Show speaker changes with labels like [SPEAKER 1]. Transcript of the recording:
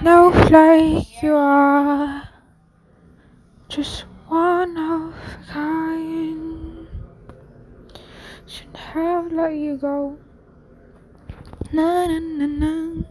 [SPEAKER 1] snowflake you are. Just one of a kind. Should have let you go. Na na na na.